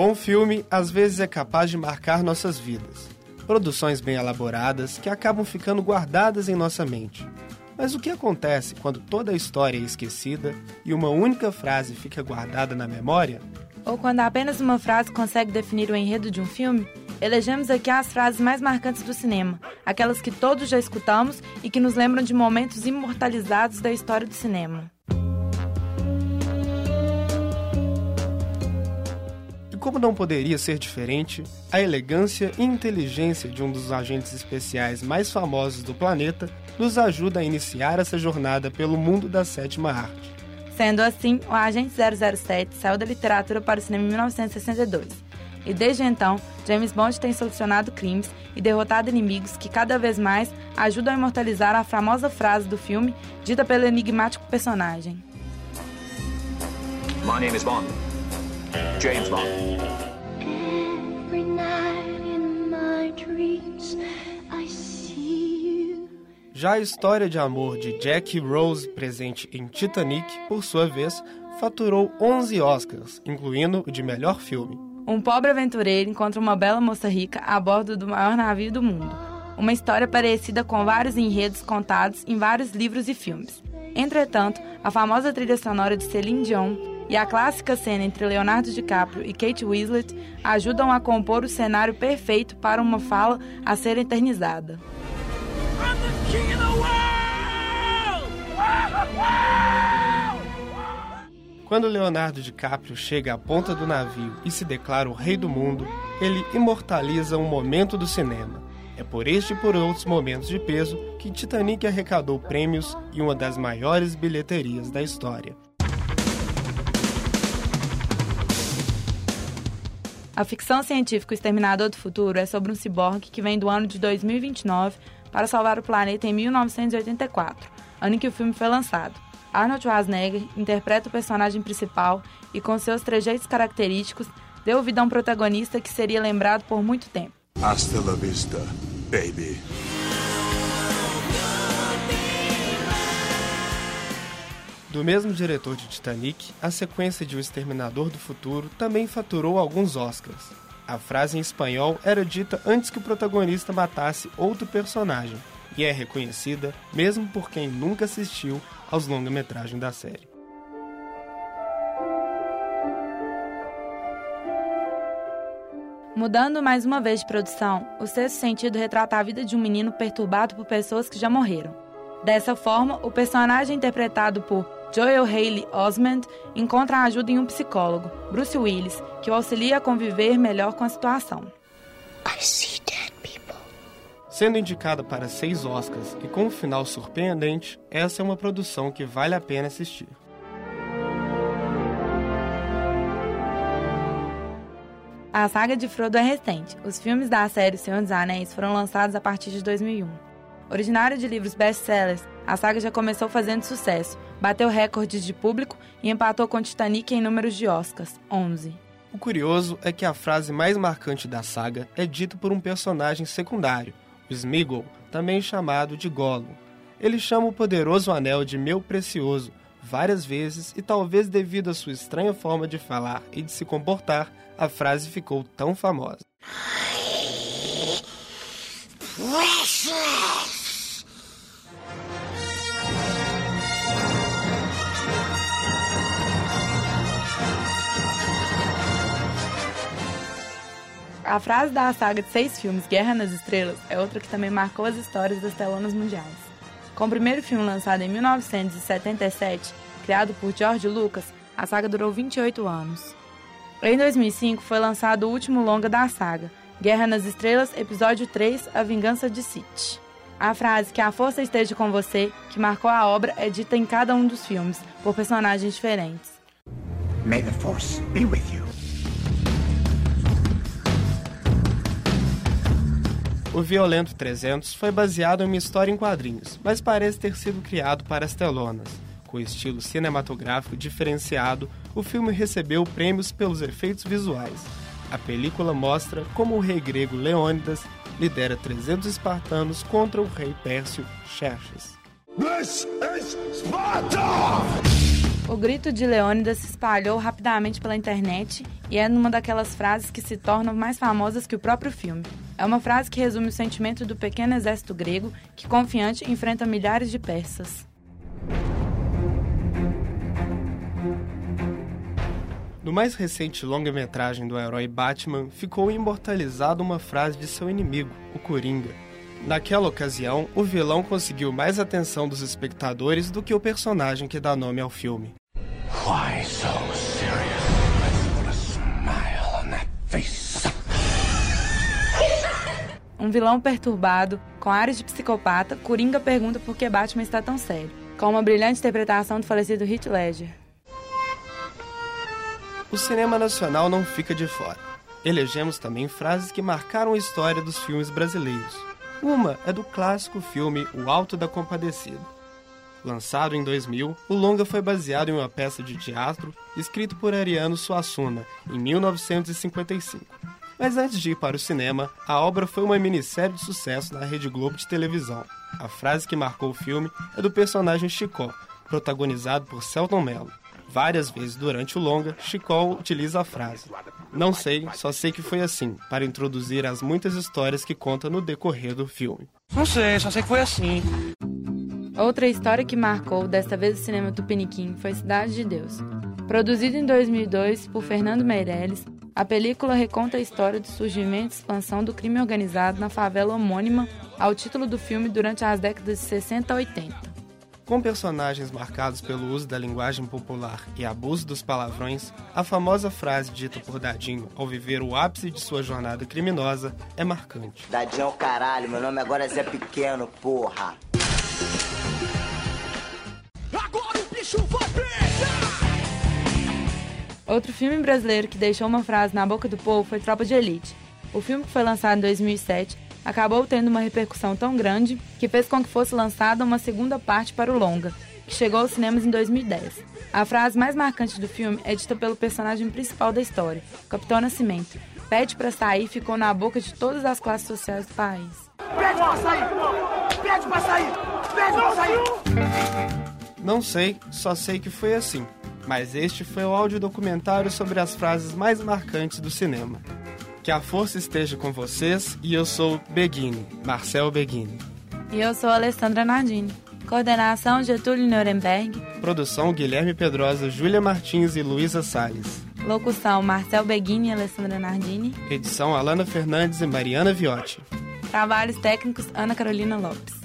bom filme às vezes é capaz de marcar nossas vidas. Produções bem elaboradas que acabam ficando guardadas em nossa mente. Mas o que acontece quando toda a história é esquecida e uma única frase fica guardada na memória? Ou quando apenas uma frase consegue definir o enredo de um filme? Elegemos aqui as frases mais marcantes do cinema, aquelas que todos já escutamos e que nos lembram de momentos imortalizados da história do cinema. Como não poderia ser diferente, a elegância e inteligência de um dos agentes especiais mais famosos do planeta nos ajuda a iniciar essa jornada pelo mundo da sétima arte. Sendo assim, o Agente 007 saiu da literatura para o cinema em 1962. E desde então, James Bond tem solucionado crimes e derrotado inimigos que cada vez mais ajudam a imortalizar a famosa frase do filme dita pelo enigmático personagem. My name is Bond. James Bond. Já a história de amor de Jack Rose, presente em Titanic, por sua vez, faturou 11 Oscars, incluindo o de melhor filme. Um pobre aventureiro encontra uma bela moça rica a bordo do maior navio do mundo. Uma história parecida com vários enredos contados em vários livros e filmes. Entretanto, a famosa trilha sonora de Celine Dion e a clássica cena entre Leonardo DiCaprio e Kate Winslet ajudam a compor o cenário perfeito para uma fala a ser eternizada. Quando Leonardo DiCaprio chega à ponta do navio e se declara o rei do mundo, ele imortaliza um momento do cinema. É por este e por outros momentos de peso que Titanic arrecadou prêmios e uma das maiores bilheterias da história. A ficção científica O Exterminador do Futuro é sobre um ciborgue que vem do ano de 2029 para salvar o planeta em 1984, ano em que o filme foi lançado. Arnold Schwarzenegger interpreta o personagem principal e, com seus trejeitos característicos, deu vida a um protagonista que seria lembrado por muito tempo. Hasta la vista, baby. Do mesmo diretor de Titanic, a sequência de O Exterminador do Futuro também faturou alguns Oscars. A frase em espanhol era dita antes que o protagonista matasse outro personagem e é reconhecida mesmo por quem nunca assistiu aos longa-metragens da série. Mudando mais uma vez de produção, o sexto sentido retrata a vida de um menino perturbado por pessoas que já morreram. Dessa forma, o personagem interpretado por Joel Haley Osment encontra ajuda em um psicólogo, Bruce Willis, que o auxilia a conviver melhor com a situação. Sendo indicada para seis Oscars e com um final surpreendente, essa é uma produção que vale a pena assistir. A saga de Frodo é recente. Os filmes da série Senhor dos Anéis foram lançados a partir de 2001. Originário de livros best-sellers, a saga já começou fazendo sucesso, bateu recordes de público e empatou com Titanic em números de Oscars, 11. O curioso é que a frase mais marcante da saga é dita por um personagem secundário, o Smeagol, também chamado de Gollum. Ele chama o poderoso anel de meu precioso várias vezes e talvez devido à sua estranha forma de falar e de se comportar, a frase ficou tão famosa. Precious! A frase da saga de seis filmes Guerra nas Estrelas é outra que também marcou as histórias das telonas mundiais. Com o primeiro filme lançado em 1977, criado por George Lucas, a saga durou 28 anos. Em 2005 foi lançado o último longa da saga, Guerra nas Estrelas, episódio 3, A Vingança de Sith. A frase que a força esteja com você, que marcou a obra, é dita em cada um dos filmes, por personagens diferentes. May the force be with O Violento 300 foi baseado em uma história em quadrinhos, mas parece ter sido criado para as telonas. Com estilo cinematográfico diferenciado, o filme recebeu prêmios pelos efeitos visuais. A película mostra como o rei grego Leônidas lidera 300 espartanos contra o rei pércio Xerxes. This is Sparta! O grito de Leônidas se espalhou rapidamente pela internet e é uma daquelas frases que se tornam mais famosas que o próprio filme. É uma frase que resume o sentimento do pequeno exército grego que, confiante, enfrenta milhares de persas. No mais recente longa-metragem do herói Batman, ficou imortalizada uma frase de seu inimigo, o Coringa. Naquela ocasião, o vilão conseguiu mais atenção dos espectadores do que o personagem que dá nome ao filme. Why so serious? Let's put a smile on that face. Um vilão perturbado, com ares de psicopata, Coringa pergunta por que Batman está tão sério, com uma brilhante interpretação do falecido Heath Ledger o cinema nacional não fica de fora. Elegemos também frases que marcaram a história dos filmes brasileiros. Uma é do clássico filme O Alto da Compadecida. Lançado em 2000, o longa foi baseado em uma peça de teatro escrita por Ariano Suassuna, em 1955. Mas antes de ir para o cinema, a obra foi uma minissérie de sucesso na Rede Globo de televisão. A frase que marcou o filme é do personagem Chicó, protagonizado por Celton Mello. Várias vezes durante o longa, Chicol utiliza a frase: Não sei, só sei que foi assim, para introduzir as muitas histórias que conta no decorrer do filme. Não sei, só sei que foi assim. Outra história que marcou, desta vez o cinema tupiniquim, foi Cidade de Deus. Produzido em 2002 por Fernando Meirelles, a película reconta a história do surgimento e expansão do crime organizado na favela homônima ao título do filme durante as décadas de 60 a 80. Com personagens marcados pelo uso da linguagem popular e abuso dos palavrões, a famosa frase dita por Dadinho ao viver o ápice de sua jornada criminosa é marcante. Dadinho é o caralho, meu nome agora é Zé Pequeno, porra. Outro filme brasileiro que deixou uma frase na boca do povo foi Tropa de Elite. O filme que foi lançado em 2007 acabou tendo uma repercussão tão grande que fez com que fosse lançada uma segunda parte para o longa, que chegou aos cinemas em 2010. A frase mais marcante do filme é dita pelo personagem principal da história, Capitão Nascimento. Pede para sair ficou na boca de todas as classes sociais do país. Pede para sair! Pede para sair! Pede para sair! Não sei, só sei que foi assim. Mas este foi o áudio documentário sobre as frases mais marcantes do cinema. Que a força esteja com vocês e eu sou Beguini, Marcel Beguini. E eu sou Alessandra Nardini. Coordenação Getúlio Nuremberg. Produção Guilherme Pedrosa, Júlia Martins e Luísa Salles. Locução Marcel Beguini e Alessandra Nardini. Edição Alana Fernandes e Mariana Viotti. Trabalhos técnicos Ana Carolina Lopes.